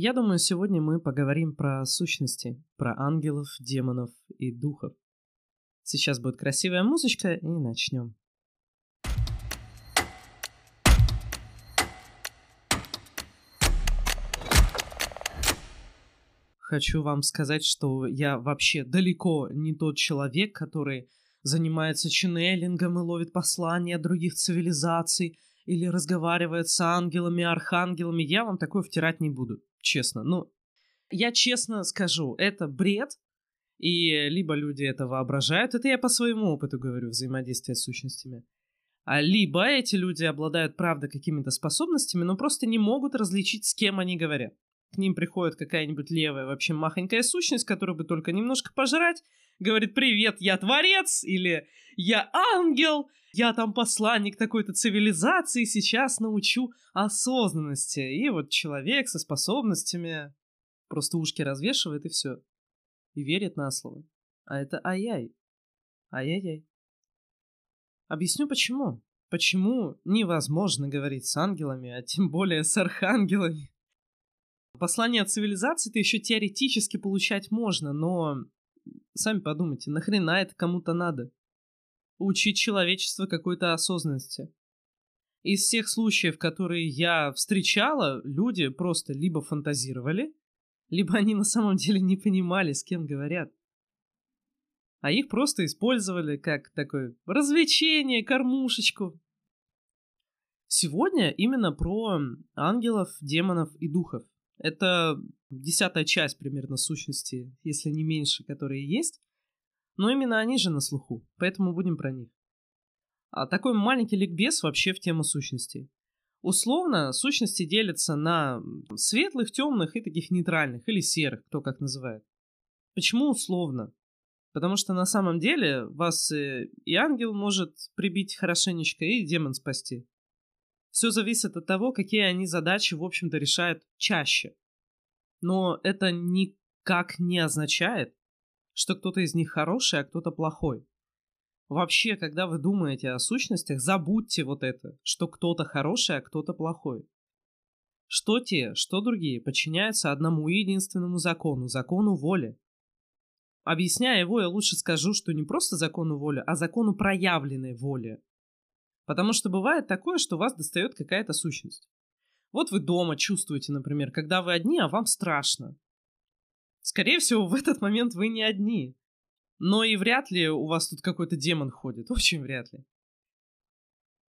Я думаю, сегодня мы поговорим про сущности, про ангелов, демонов и духов. Сейчас будет красивая музычка и начнем. Хочу вам сказать, что я вообще далеко не тот человек, который занимается ченнелингом и ловит послания других цивилизаций или разговаривает с ангелами, архангелами. Я вам такое втирать не буду, честно. Ну, я честно скажу, это бред, и либо люди это воображают, это я по своему опыту говорю, взаимодействие с сущностями, а либо эти люди обладают, правда, какими-то способностями, но просто не могут различить, с кем они говорят. К ним приходит какая-нибудь левая вообще махонькая сущность, которую бы только немножко пожрать, говорит «Привет, я творец» или «Я ангел», «Я там посланник такой-то цивилизации, сейчас научу осознанности». И вот человек со способностями просто ушки развешивает и все. И верит на слово. А это ай-яй. Ай-яй-яй. Объясню почему. Почему невозможно говорить с ангелами, а тем более с архангелами. Послание от цивилизации-то еще теоретически получать можно, но Сами подумайте, нахрена это кому-то надо? Учить человечество какой-то осознанности. Из всех случаев, которые я встречала, люди просто либо фантазировали, либо они на самом деле не понимали, с кем говорят. А их просто использовали как такое развлечение, кормушечку. Сегодня именно про ангелов, демонов и духов. Это десятая часть примерно сущности, если не меньше, которые есть. Но именно они же на слуху, поэтому будем про них. А такой маленький ликбез вообще в тему сущностей. Условно, сущности делятся на светлых, темных и таких нейтральных, или серых, кто как называет. Почему условно? Потому что на самом деле вас э, и ангел может прибить хорошенечко, и демон спасти. Все зависит от того, какие они задачи, в общем-то, решают чаще. Но это никак не означает, что кто-то из них хороший, а кто-то плохой. Вообще, когда вы думаете о сущностях, забудьте вот это, что кто-то хороший, а кто-то плохой. Что те, что другие подчиняются одному единственному закону, закону воли. Объясняя его, я лучше скажу, что не просто закону воли, а закону проявленной воли. Потому что бывает такое, что вас достает какая-то сущность. Вот вы дома чувствуете, например, когда вы одни, а вам страшно. Скорее всего, в этот момент вы не одни. Но и вряд ли у вас тут какой-то демон ходит. Очень вряд ли.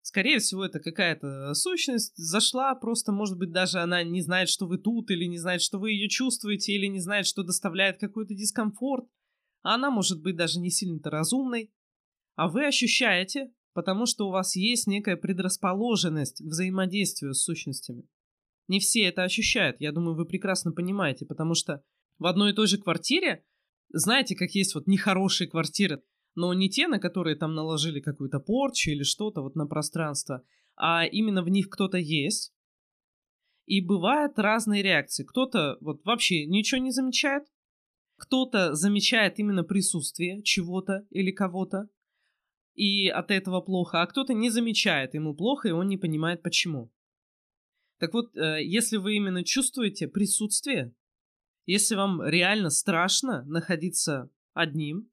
Скорее всего, это какая-то сущность зашла, просто, может быть, даже она не знает, что вы тут, или не знает, что вы ее чувствуете, или не знает, что доставляет какой-то дискомфорт. А она может быть даже не сильно-то разумной. А вы ощущаете, потому что у вас есть некая предрасположенность к взаимодействию с сущностями. Не все это ощущают, я думаю, вы прекрасно понимаете, потому что в одной и той же квартире, знаете, как есть вот нехорошие квартиры, но не те, на которые там наложили какую-то порчу или что-то вот на пространство, а именно в них кто-то есть. И бывают разные реакции. Кто-то вот вообще ничего не замечает, кто-то замечает именно присутствие чего-то или кого-то, и от этого плохо, а кто-то не замечает, ему плохо, и он не понимает почему. Так вот, э, если вы именно чувствуете присутствие, если вам реально страшно находиться одним,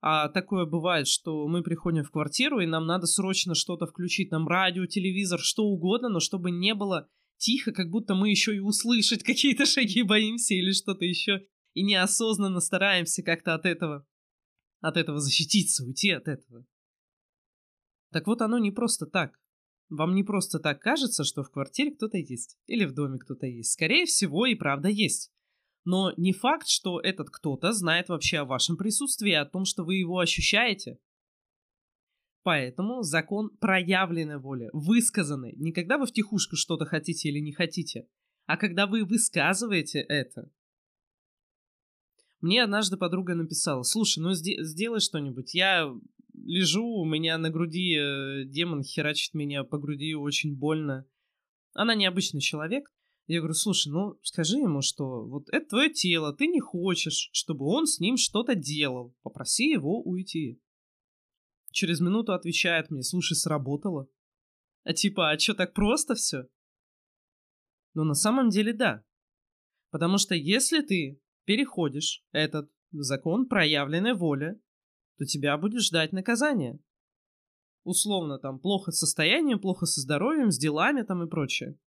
а такое бывает, что мы приходим в квартиру, и нам надо срочно что-то включить, нам радио, телевизор, что угодно, но чтобы не было тихо, как будто мы еще и услышать какие-то шаги боимся или что-то еще, и неосознанно стараемся как-то от этого от этого защититься, уйти от этого. Так вот, оно не просто так. Вам не просто так кажется, что в квартире кто-то есть, или в доме кто-то есть. Скорее всего, и правда есть. Но не факт, что этот кто-то знает вообще о вашем присутствии, о том, что вы его ощущаете. Поэтому закон проявленной воли, высказанной, не когда вы в тихушку что-то хотите или не хотите, а когда вы высказываете это. Мне однажды подруга написала, слушай, ну сделай что-нибудь, я лежу, у меня на груди э, демон херачит меня по груди очень больно. Она необычный человек. Я говорю, слушай, ну скажи ему, что вот это твое тело, ты не хочешь, чтобы он с ним что-то делал. Попроси его уйти. Через минуту отвечает мне, слушай, сработало. А типа, а что, так просто все? Ну, на самом деле, да. Потому что если ты переходишь этот закон проявленной воли, то тебя будет ждать наказание. Условно, там, плохо с состоянием, плохо со здоровьем, с делами там и прочее.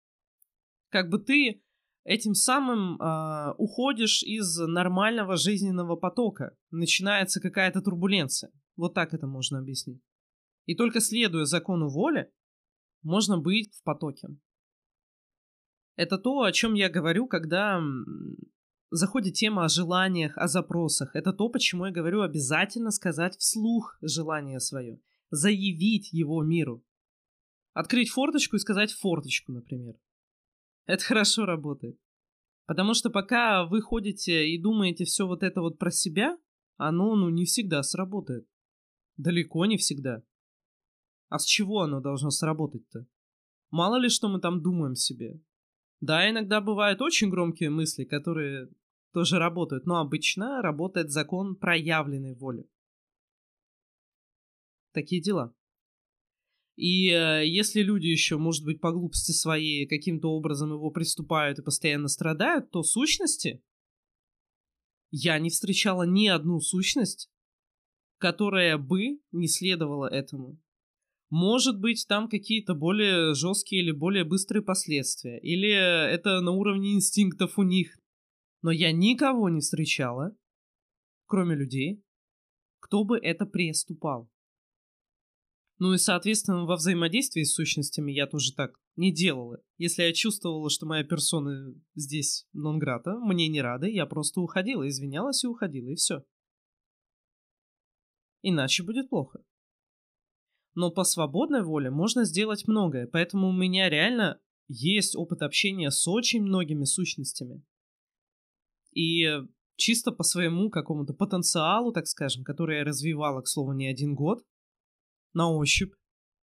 Как бы ты этим самым э, уходишь из нормального жизненного потока. Начинается какая-то турбуленция. Вот так это можно объяснить. И только следуя закону воли, можно быть в потоке. Это то, о чем я говорю, когда заходит тема о желаниях, о запросах. Это то, почему я говорю обязательно сказать вслух желание свое. Заявить его миру. Открыть форточку и сказать форточку, например. Это хорошо работает. Потому что пока вы ходите и думаете все вот это вот про себя, оно ну не всегда сработает. Далеко не всегда. А с чего оно должно сработать-то? Мало ли что мы там думаем себе. Да, иногда бывают очень громкие мысли, которые тоже работают, но обычно работает закон проявленной воли. Такие дела. И э, если люди еще, может быть, по глупости своей каким-то образом его приступают и постоянно страдают, то сущности я не встречала ни одну сущность, которая бы не следовала этому. Может быть, там какие-то более жесткие или более быстрые последствия. Или это на уровне инстинктов у них. Но я никого не встречала, кроме людей, кто бы это приступал. Ну и, соответственно, во взаимодействии с сущностями я тоже так не делала. Если я чувствовала, что моя персона здесь нонграта, мне не рада, я просто уходила, извинялась и уходила, и все. Иначе будет плохо. Но по свободной воле можно сделать многое, поэтому у меня реально есть опыт общения с очень многими сущностями. И чисто по своему какому-то потенциалу, так скажем, который я развивала, к слову, не один год, на ощупь,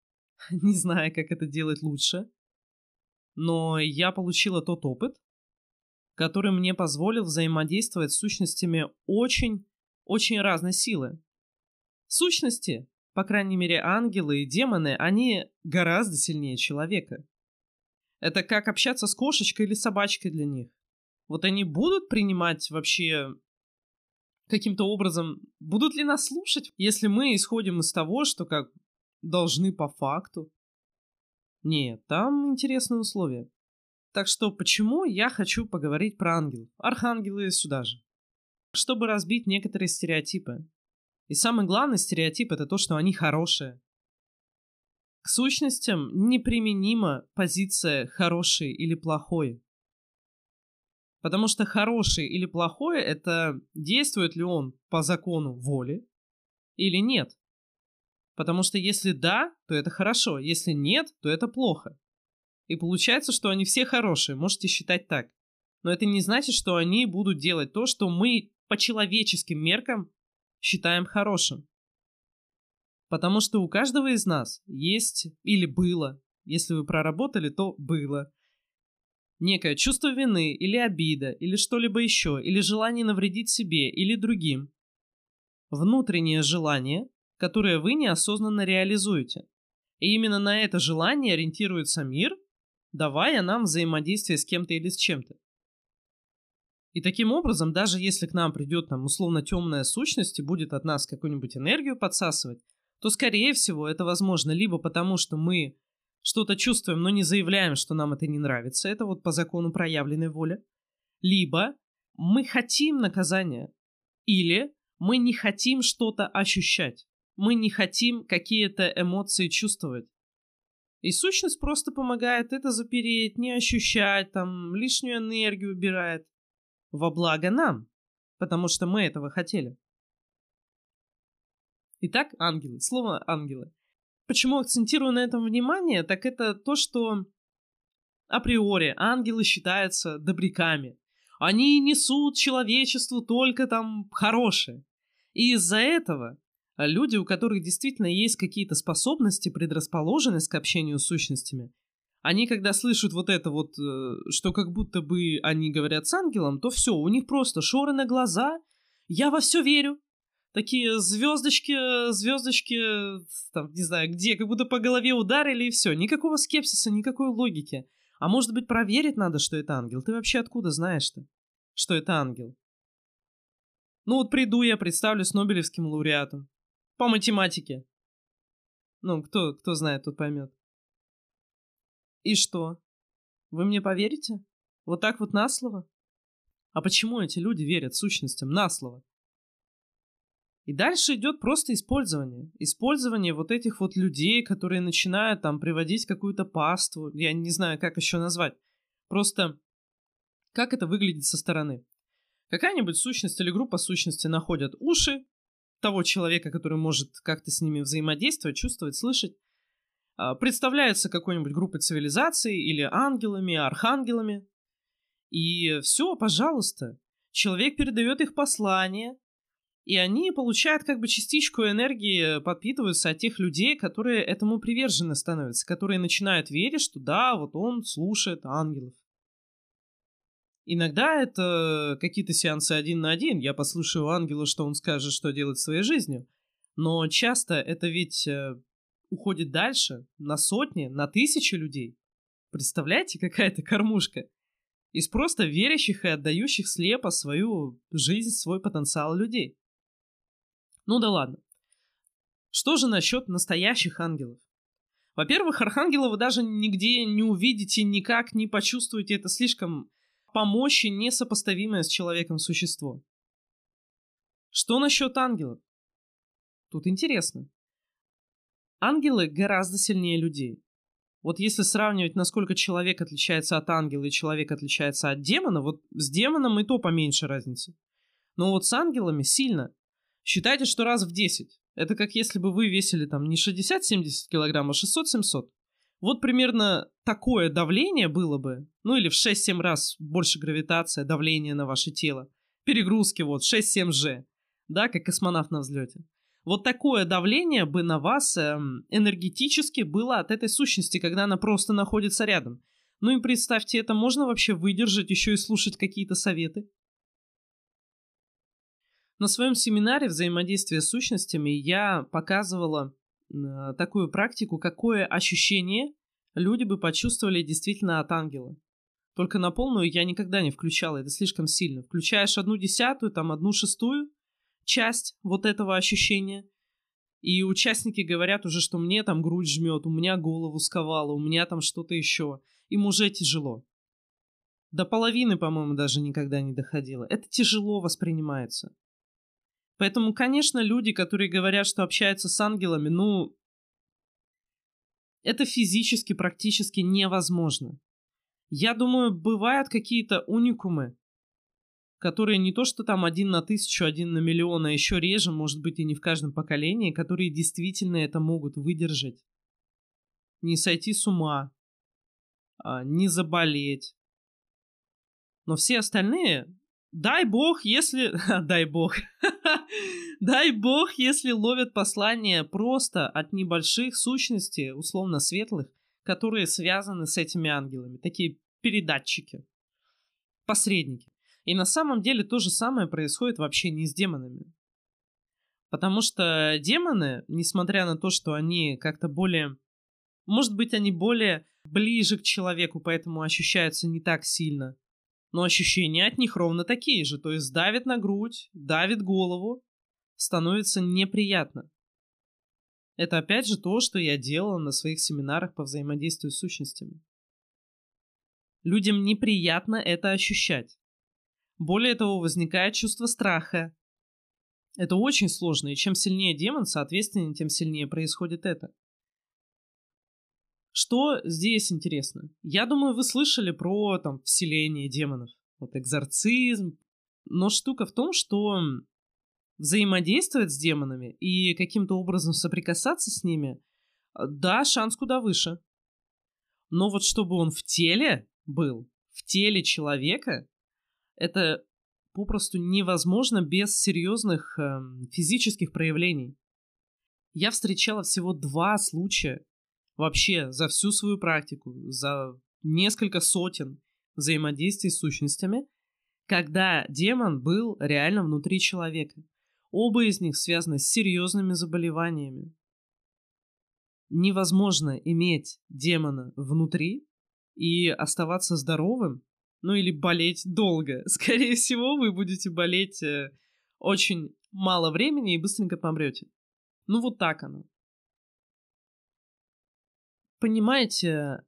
не зная, как это делать лучше. Но я получила тот опыт, который мне позволил взаимодействовать с сущностями очень, очень разной силы. Сущности, по крайней мере ангелы и демоны, они гораздо сильнее человека. Это как общаться с кошечкой или собачкой для них. Вот они будут принимать вообще каким-то образом, будут ли нас слушать, если мы исходим из того, что как должны по факту? Нет, там интересные условия. Так что почему я хочу поговорить про ангелов? Архангелы сюда же. Чтобы разбить некоторые стереотипы. И самый главный стереотип это то, что они хорошие. К сущностям неприменима позиция хороший или плохой. Потому что хороший или плохой — это действует ли он по закону воли или нет. Потому что если да, то это хорошо, если нет, то это плохо. И получается, что они все хорошие, можете считать так. Но это не значит, что они будут делать то, что мы по человеческим меркам считаем хорошим. Потому что у каждого из нас есть или было, если вы проработали, то было некое чувство вины или обида, или что-либо еще, или желание навредить себе или другим. Внутреннее желание, которое вы неосознанно реализуете. И именно на это желание ориентируется мир, давая нам взаимодействие с кем-то или с чем-то. И таким образом, даже если к нам придет там условно темная сущность и будет от нас какую-нибудь энергию подсасывать, то скорее всего это возможно либо потому, что мы что-то чувствуем, но не заявляем, что нам это не нравится, это вот по закону проявленной воли, либо мы хотим наказания, или мы не хотим что-то ощущать, мы не хотим какие-то эмоции чувствовать. И сущность просто помогает это запереть, не ощущать, там, лишнюю энергию убирает. Во благо нам, потому что мы этого хотели. Итак, ангелы. Слово ангелы почему акцентирую на этом внимание, так это то, что априори ангелы считаются добряками. Они несут человечеству только там хорошее. И из-за этого люди, у которых действительно есть какие-то способности, предрасположенность к общению с сущностями, они когда слышат вот это вот, э, что как будто бы они говорят с ангелом, то все, у них просто шоры на глаза, я во все верю, такие звездочки, звездочки, там, не знаю, где, как будто по голове ударили и все. Никакого скепсиса, никакой логики. А может быть, проверить надо, что это ангел? Ты вообще откуда знаешь-то? что это ангел. Ну вот приду я, представлюсь Нобелевским лауреатом. По математике. Ну, кто, кто знает, тот поймет. И что? Вы мне поверите? Вот так вот на слово? А почему эти люди верят сущностям на слово? И дальше идет просто использование. Использование вот этих вот людей, которые начинают там приводить какую-то паству. Я не знаю, как еще назвать. Просто как это выглядит со стороны. Какая-нибудь сущность или группа сущности находят уши того человека, который может как-то с ними взаимодействовать, чувствовать, слышать. А, представляется какой-нибудь группой цивилизаций или ангелами, архангелами. И все, пожалуйста. Человек передает их послание, и они получают как бы частичку энергии, подпитываются от тех людей, которые этому привержены становятся, которые начинают верить, что да, вот он слушает ангелов. Иногда это какие-то сеансы один на один, я послушаю ангела, что он скажет, что делать своей жизнью. Но часто это ведь э, уходит дальше, на сотни, на тысячи людей. Представляете, какая-то кормушка? Из просто верящих и отдающих слепо свою жизнь, свой потенциал людей. Ну да ладно. Что же насчет настоящих ангелов? Во-первых, архангела вы даже нигде не увидите, никак не почувствуете. Это слишком по мощи несопоставимое с человеком существо. Что насчет ангелов? Тут интересно. Ангелы гораздо сильнее людей. Вот если сравнивать, насколько человек отличается от ангела и человек отличается от демона, вот с демоном и то поменьше разницы. Но вот с ангелами сильно. Считайте, что раз в 10. Это как если бы вы весили там не 60-70 килограмм, а 600-700. Вот примерно такое давление было бы, ну или в 6-7 раз больше гравитация, давление на ваше тело. Перегрузки вот 6-7G, да, как космонавт на взлете. Вот такое давление бы на вас эм, энергетически было от этой сущности, когда она просто находится рядом. Ну и представьте, это можно вообще выдержать, еще и слушать какие-то советы? На своем семинаре взаимодействия с сущностями я показывала э, такую практику, какое ощущение люди бы почувствовали действительно от ангела. Только на полную я никогда не включала, это слишком сильно. Включаешь одну десятую, там одну шестую часть вот этого ощущения, и участники говорят уже, что мне там грудь жмет, у меня голову сковало, у меня там что-то еще. Им уже тяжело. До половины, по-моему, даже никогда не доходило. Это тяжело воспринимается. Поэтому, конечно, люди, которые говорят, что общаются с ангелами, ну, это физически практически невозможно. Я думаю, бывают какие-то уникумы, которые не то что там один на тысячу, один на миллион, а еще реже, может быть и не в каждом поколении, которые действительно это могут выдержать. Не сойти с ума, а, не заболеть. Но все остальные, дай бог, если... дай бог. дай бог, если ловят послание просто от небольших сущностей, условно светлых, которые связаны с этими ангелами. Такие передатчики. Посредники. И на самом деле то же самое происходит вообще не с демонами. Потому что демоны, несмотря на то, что они как-то более... Может быть, они более ближе к человеку, поэтому ощущаются не так сильно но ощущения от них ровно такие же, то есть давит на грудь, давит голову, становится неприятно. Это опять же то, что я делал на своих семинарах по взаимодействию с сущностями. Людям неприятно это ощущать. Более того, возникает чувство страха. Это очень сложно, и чем сильнее демон, соответственно, тем сильнее происходит это. Что здесь интересно? Я думаю, вы слышали про там вселение демонов, вот экзорцизм. Но штука в том, что взаимодействовать с демонами и каким-то образом соприкасаться с ними, э, да, шанс куда выше. Но вот чтобы он в теле был, в теле человека, это попросту невозможно без серьезных э, физических проявлений. Я встречала всего два случая, вообще за всю свою практику, за несколько сотен взаимодействий с сущностями, когда демон был реально внутри человека. Оба из них связаны с серьезными заболеваниями. Невозможно иметь демона внутри и оставаться здоровым, Ну или болеть долго. Скорее всего, вы будете болеть э, очень мало времени и быстренько помрете. Ну вот так оно. Понимаете,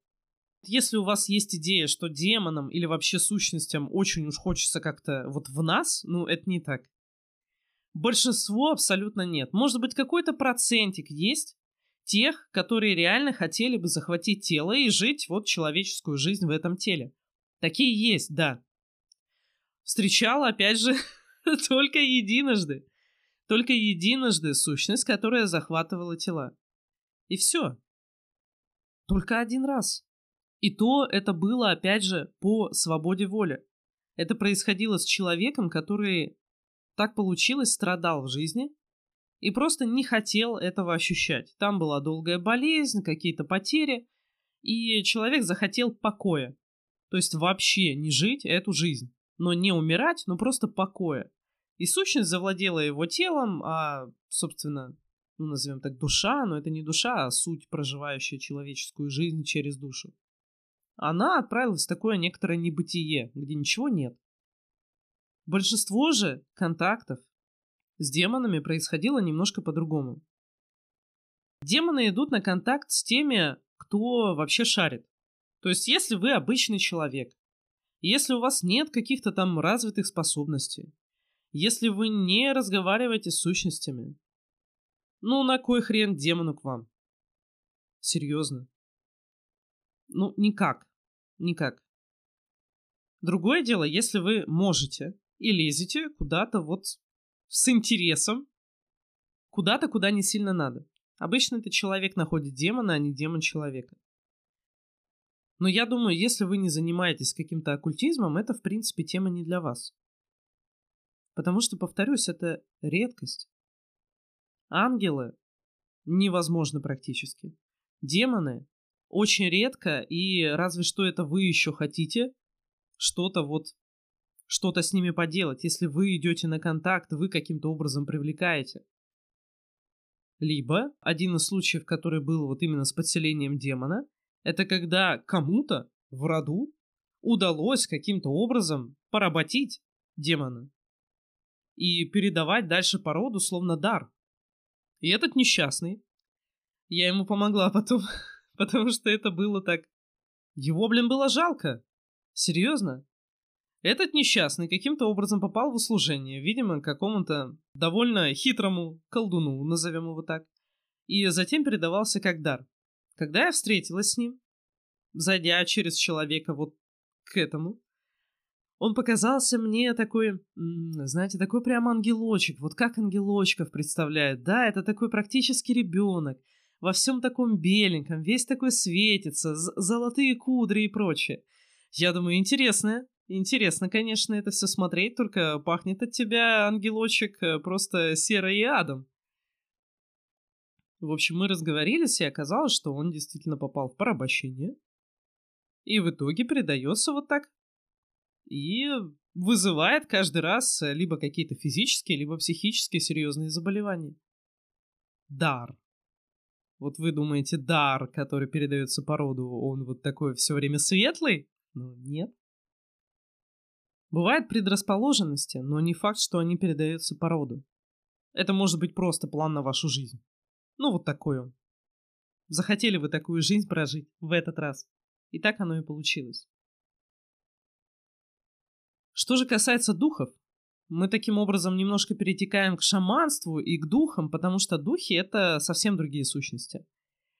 если у вас есть идея, что демонам или вообще сущностям очень уж хочется как-то вот в нас, ну это не так. Большинство абсолютно нет. Может быть, какой-то процентик есть тех, которые реально хотели бы захватить тело и жить вот человеческую жизнь в этом теле. Такие есть, да. Встречала, опять же, только единожды. Только единожды сущность, которая захватывала тела. И все. Только один раз. И то это было, опять же, по свободе воли. Это происходило с человеком, который так получилось, страдал в жизни и просто не хотел этого ощущать. Там была долгая болезнь, какие-то потери, и человек захотел покоя. То есть вообще не жить эту жизнь, но не умирать, но просто покоя. И сущность завладела его телом, а, собственно, ну, назовем так, душа, но это не душа, а суть, проживающая человеческую жизнь через душу. Она отправилась в такое некоторое небытие, где ничего нет. Большинство же контактов с демонами происходило немножко по-другому. Демоны идут на контакт с теми, кто вообще шарит. То есть, если вы обычный человек, если у вас нет каких-то там развитых способностей, если вы не разговариваете с сущностями, ну на кой хрен демону к вам? Серьезно. Ну, никак. Никак. Другое дело, если вы можете и лезете куда-то вот с интересом, куда-то, куда не сильно надо. Обычно это человек находит демона, а не демон человека. Но я думаю, если вы не занимаетесь каким-то оккультизмом, это, в принципе, тема не для вас. Потому что, повторюсь, это редкость. Ангелы невозможно практически. Демоны очень редко, и разве что это вы еще хотите что-то вот что-то с ними поделать. Если вы идете на контакт, вы каким-то образом привлекаете. Либо один из случаев, который был вот именно с подселением демона, это когда кому-то в роду удалось каким-то образом поработить демона и передавать дальше по роду словно дар. И этот несчастный, я ему помогла потом, потому что это было так... Его, блин, было жалко. Серьезно. Этот несчастный каким-то образом попал в услужение, видимо, какому-то довольно хитрому колдуну, назовем его так, и затем передавался как дар. Когда я встретилась с ним, зайдя через человека вот к этому, он показался мне такой, знаете, такой прям ангелочек, вот как ангелочков представляет. Да, это такой практически ребенок, во всем таком беленьком, весь такой светится, золотые кудри и прочее. Я думаю, интересная, Интересно, конечно, это все смотреть, только пахнет от тебя, ангелочек, э, просто серой адом. В общем, мы разговорились, и оказалось, что он действительно попал в порабощение. И в итоге передается вот так. И вызывает каждый раз э, либо какие-то физические, либо психические серьезные заболевания. Дар. Вот вы думаете, дар, который передается по роду, он вот такой все время светлый? Ну, нет. Бывают предрасположенности, но не факт, что они передаются по роду. Это может быть просто план на вашу жизнь. Ну вот такой он. Захотели вы такую жизнь прожить в этот раз. И так оно и получилось. Что же касается духов, мы таким образом немножко перетекаем к шаманству и к духам, потому что духи — это совсем другие сущности.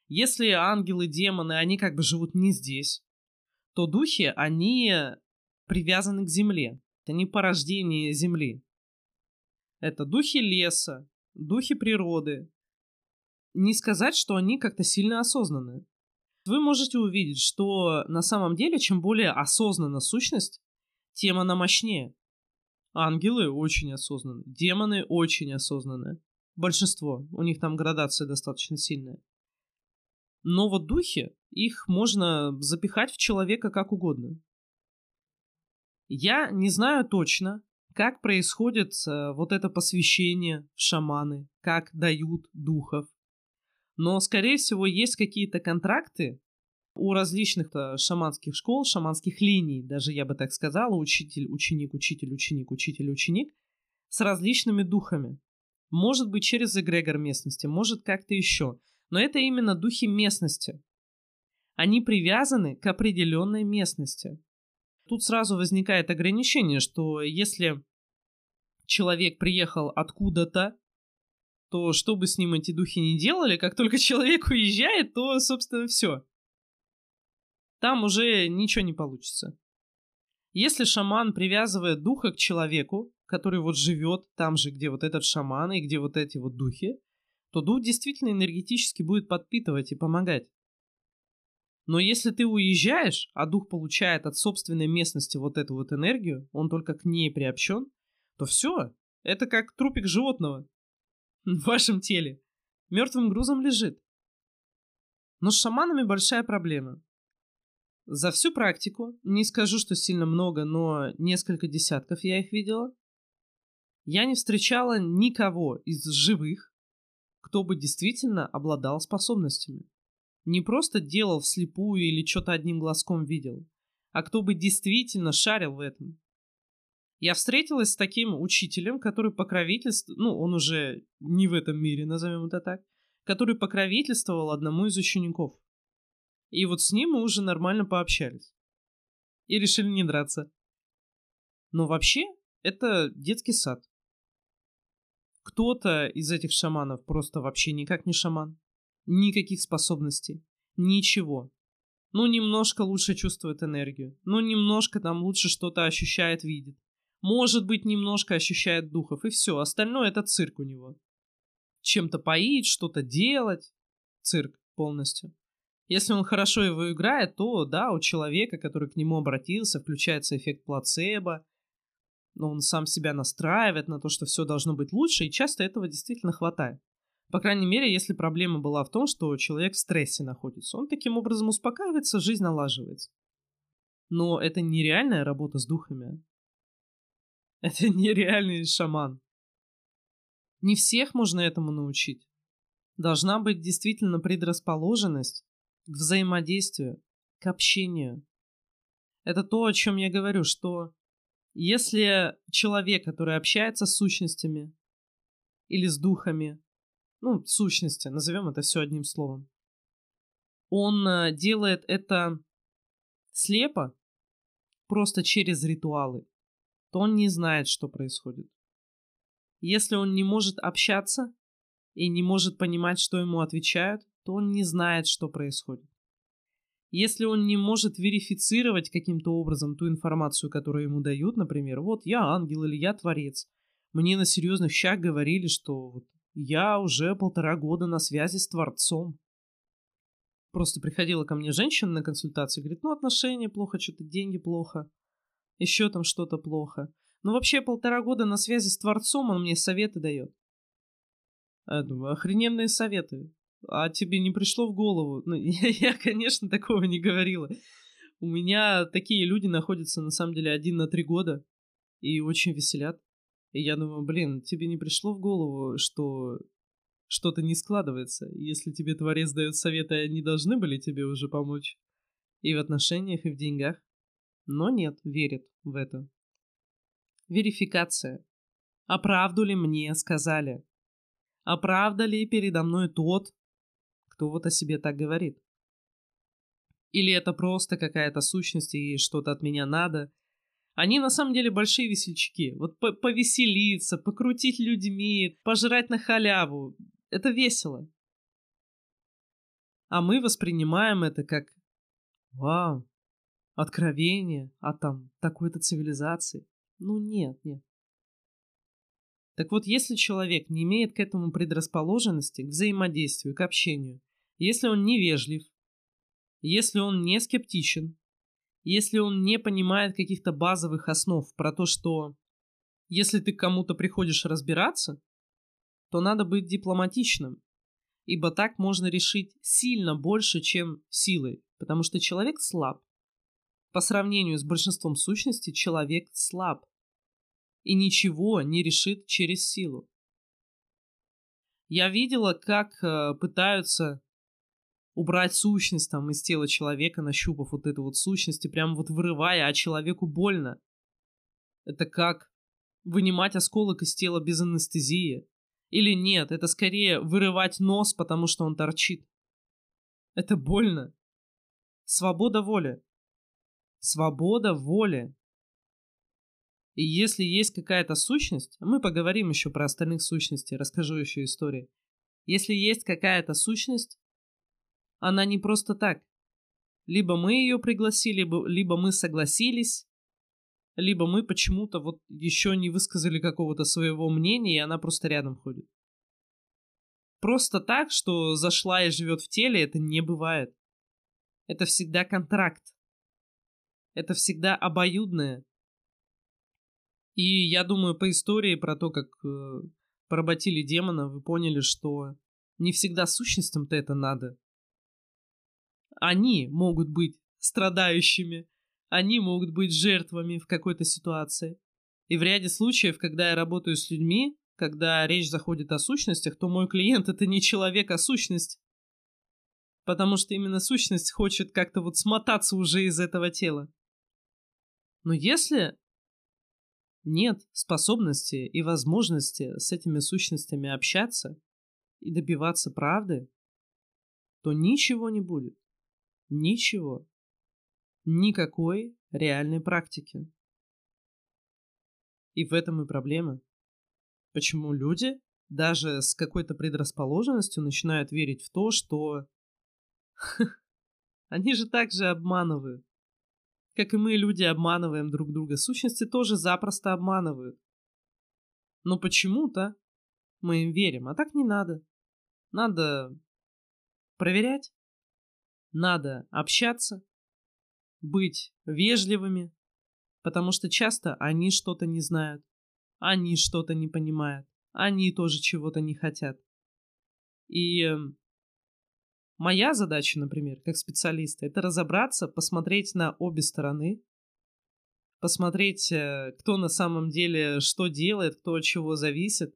Если ангелы, демоны, они как бы живут не здесь, то духи, они привязаны к земле. Это не порождение земли. Это духи леса, духи природы. Не сказать, что они как-то сильно осознанные. Вы можете увидеть, что на самом деле, чем более осознанна сущность, тем она мощнее. Ангелы очень осознанны, демоны очень осознанны. Большинство, у них там градация достаточно сильная. Но вот духи, их можно запихать в человека как угодно. Я не знаю точно, как происходит э, вот это посвящение в шаманы, как дают духов. Но, скорее всего, есть какие-то контракты, у различных шаманских школ, шаманских линий, даже я бы так сказала, учитель, ученик, учитель, ученик, учитель, ученик, с различными духами. Может быть, через эгрегор местности, может как-то еще. Но это именно духи местности. Они привязаны к определенной местности. Тут сразу возникает ограничение, что если человек приехал откуда-то, то что бы с ним эти духи не делали, как только человек уезжает, то, собственно, все. Там уже ничего не получится. Если шаман привязывает духа к человеку, который вот живет там же, где вот этот шаман и где вот эти вот духи, то дух действительно энергетически будет подпитывать и помогать. Но если ты уезжаешь, а дух получает от собственной местности вот эту вот энергию, он только к ней приобщен, то все, это как трупик животного в вашем теле. Мертвым грузом лежит. Но с шаманами большая проблема. За всю практику, не скажу, что сильно много, но несколько десятков я их видела, я не встречала никого из живых, кто бы действительно обладал способностями. Не просто делал вслепую или что-то одним глазком видел, а кто бы действительно шарил в этом. Я встретилась с таким учителем, который покровительствовал, ну, он уже не в этом мире, назовем это так, который покровительствовал одному из учеников. И вот с ним мы уже нормально пообщались. И решили не драться. Но вообще, это детский сад. Кто-то из этих шаманов просто вообще никак не шаман. Никаких способностей. Ничего. Ну, немножко лучше чувствует энергию. Ну, немножко там лучше что-то ощущает, видит. Может быть, немножко ощущает духов, и все. Остальное это цирк у него. Чем-то поить, что-то делать. Цирк полностью. Если он хорошо его играет, то да, у человека, который к нему обратился, включается эффект плацебо, но он сам себя настраивает на то, что все должно быть лучше, и часто этого действительно хватает. По крайней мере, если проблема была в том, что человек в стрессе находится. Он таким образом успокаивается, жизнь налаживается. Но это нереальная работа с духами. Это нереальный шаман. Не всех можно этому научить. Должна быть действительно предрасположенность к взаимодействию, к общению. Это то, о чем я говорю, что если человек, который общается с сущностями или с духами, ну, сущности, назовем это все одним словом, он э, делает это слепо, просто через ритуалы, то он не знает, что происходит. Если он не может общаться и не может понимать, что ему отвечают, то он не знает, что происходит. Если он не может верифицировать каким-то образом ту информацию, которую ему дают, например, вот я ангел или я творец, мне на серьезных щах говорили, что вот я уже полтора года на связи с Творцом. Просто приходила ко мне женщина на консультацию, говорит, ну отношения плохо, что-то деньги плохо, еще там что-то плохо. Ну вообще полтора года на связи с Творцом он мне советы дает. Я думаю, охрененные советы а тебе не пришло в голову? Ну, я, я, конечно, такого не говорила. У меня такие люди находятся, на самом деле, один на три года и очень веселят. И я думаю, блин, тебе не пришло в голову, что что-то не складывается. Если тебе Творец дает советы, они должны были тебе уже помочь. И в отношениях, и в деньгах. Но нет, верят в это. Верификация. А правду ли мне сказали? А правда ли передо мной тот, кто вот о себе так говорит. Или это просто какая-то сущность и что-то от меня надо. Они на самом деле большие весельчаки. Вот повеселиться, покрутить людьми, пожрать на халяву. Это весело. А мы воспринимаем это как «Вау, откровение от там такой-то цивилизации». Ну нет, нет. Так вот, если человек не имеет к этому предрасположенности, к взаимодействию, к общению, если он невежлив, если он не скептичен, если он не понимает каких-то базовых основ про то, что если ты кому-то приходишь разбираться, то надо быть дипломатичным, ибо так можно решить сильно больше, чем силой, потому что человек слаб. По сравнению с большинством сущностей человек слаб и ничего не решит через силу. Я видела, как э, пытаются убрать сущность там из тела человека, нащупав вот эту вот сущность и прям вот вырывая, а человеку больно. Это как вынимать осколок из тела без анестезии. Или нет, это скорее вырывать нос, потому что он торчит. Это больно. Свобода воли. Свобода воли. И если есть какая-то сущность, мы поговорим еще про остальных сущностей, расскажу еще истории. Если есть какая-то сущность, она не просто так. Либо мы ее пригласили, либо, мы согласились, либо мы почему-то вот еще не высказали какого-то своего мнения, и она просто рядом ходит. Просто так, что зашла и живет в теле, это не бывает. Это всегда контракт. Это всегда обоюдное. И я думаю, по истории про то, как э, поработили демона, вы поняли, что не всегда сущностям-то это надо. Они могут быть страдающими, они могут быть жертвами в какой-то ситуации. И в ряде случаев, когда я работаю с людьми, когда речь заходит о сущностях, то мой клиент это не человек, а сущность. Потому что именно сущность хочет как-то вот смотаться уже из этого тела. Но если нет способности и возможности с этими сущностями общаться и добиваться правды, то ничего не будет. Ничего. Никакой реальной практики. И в этом и проблема. Почему люди даже с какой-то предрасположенностью начинают верить в то, что они же также обманывают. Как и мы, люди, обманываем друг друга. Сущности тоже запросто обманывают. Но почему-то мы им верим, а так не надо. Надо проверять, надо общаться, быть вежливыми, потому что часто они что-то не знают, они что-то не понимают, они тоже чего-то не хотят. И эм, Моя задача, например, как специалиста, это разобраться, посмотреть на обе стороны, посмотреть, э, кто на самом деле что делает, кто от чего зависит.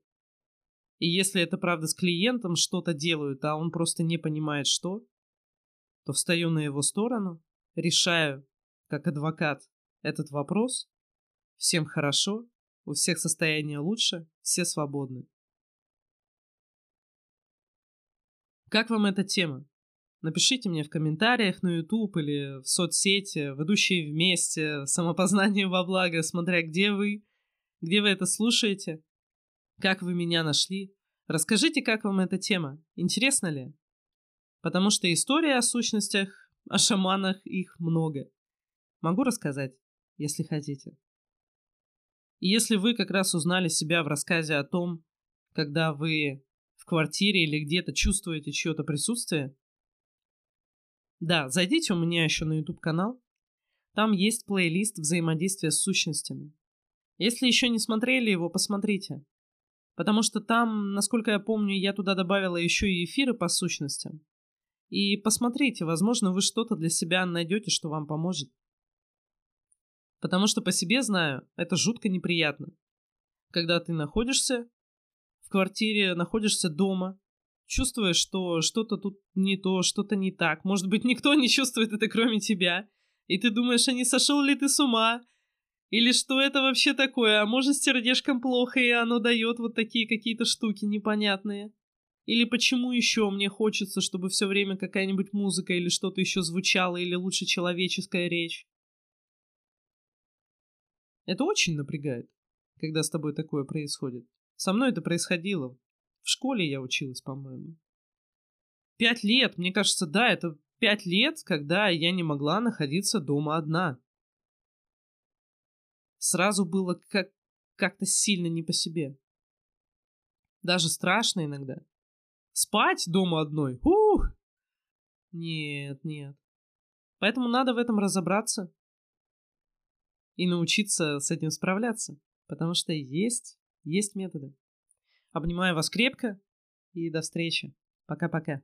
И если это правда с клиентом что-то делают, а он просто не понимает что, то встаю на его сторону, решаю, как адвокат, этот вопрос. Всем хорошо, у всех состояние лучше, все свободны. Как вам эта тема? Напишите мне в комментариях на YouTube или в соцсети, ведущие вместе, самопознание во благо, смотря где вы, где вы это слушаете, как вы меня нашли. Расскажите, как вам эта тема, интересно ли? Потому что история о сущностях, о шаманах, их много. Могу рассказать, если хотите. И если вы как раз узнали себя в рассказе о том, когда вы квартире или где-то чувствуете чье-то присутствие, да, зайдите у меня еще на YouTube канал. Там есть плейлист взаимодействия с сущностями. Если еще не смотрели его, посмотрите. Потому что там, насколько я помню, я туда добавила еще и эфиры по сущностям. И посмотрите, возможно, вы что-то для себя найдете, что вам поможет. Потому что по себе знаю, это жутко неприятно. Когда ты находишься в квартире, находишься дома, чувствуешь, что что-то тут не то, что-то не так. Может быть, никто не чувствует это, кроме тебя. И ты думаешь, а не сошел ли ты с ума? Или что это вообще такое? А может, с сердечком плохо, и оно дает вот такие какие-то штуки непонятные? Или почему еще мне хочется, чтобы все время какая-нибудь музыка или что-то еще звучало, или лучше человеческая речь? Это очень напрягает, когда с тобой такое происходит. Со мной это происходило. В школе я училась, по-моему. Пять лет, мне кажется, да, это пять лет, когда я не могла находиться дома одна. Сразу было как как-то сильно не по себе. Даже страшно иногда. Спать дома одной? Ух! Нет, нет. Поэтому надо в этом разобраться и научиться с этим справляться. Потому что есть есть методы. Обнимаю вас крепко и до встречи. Пока-пока.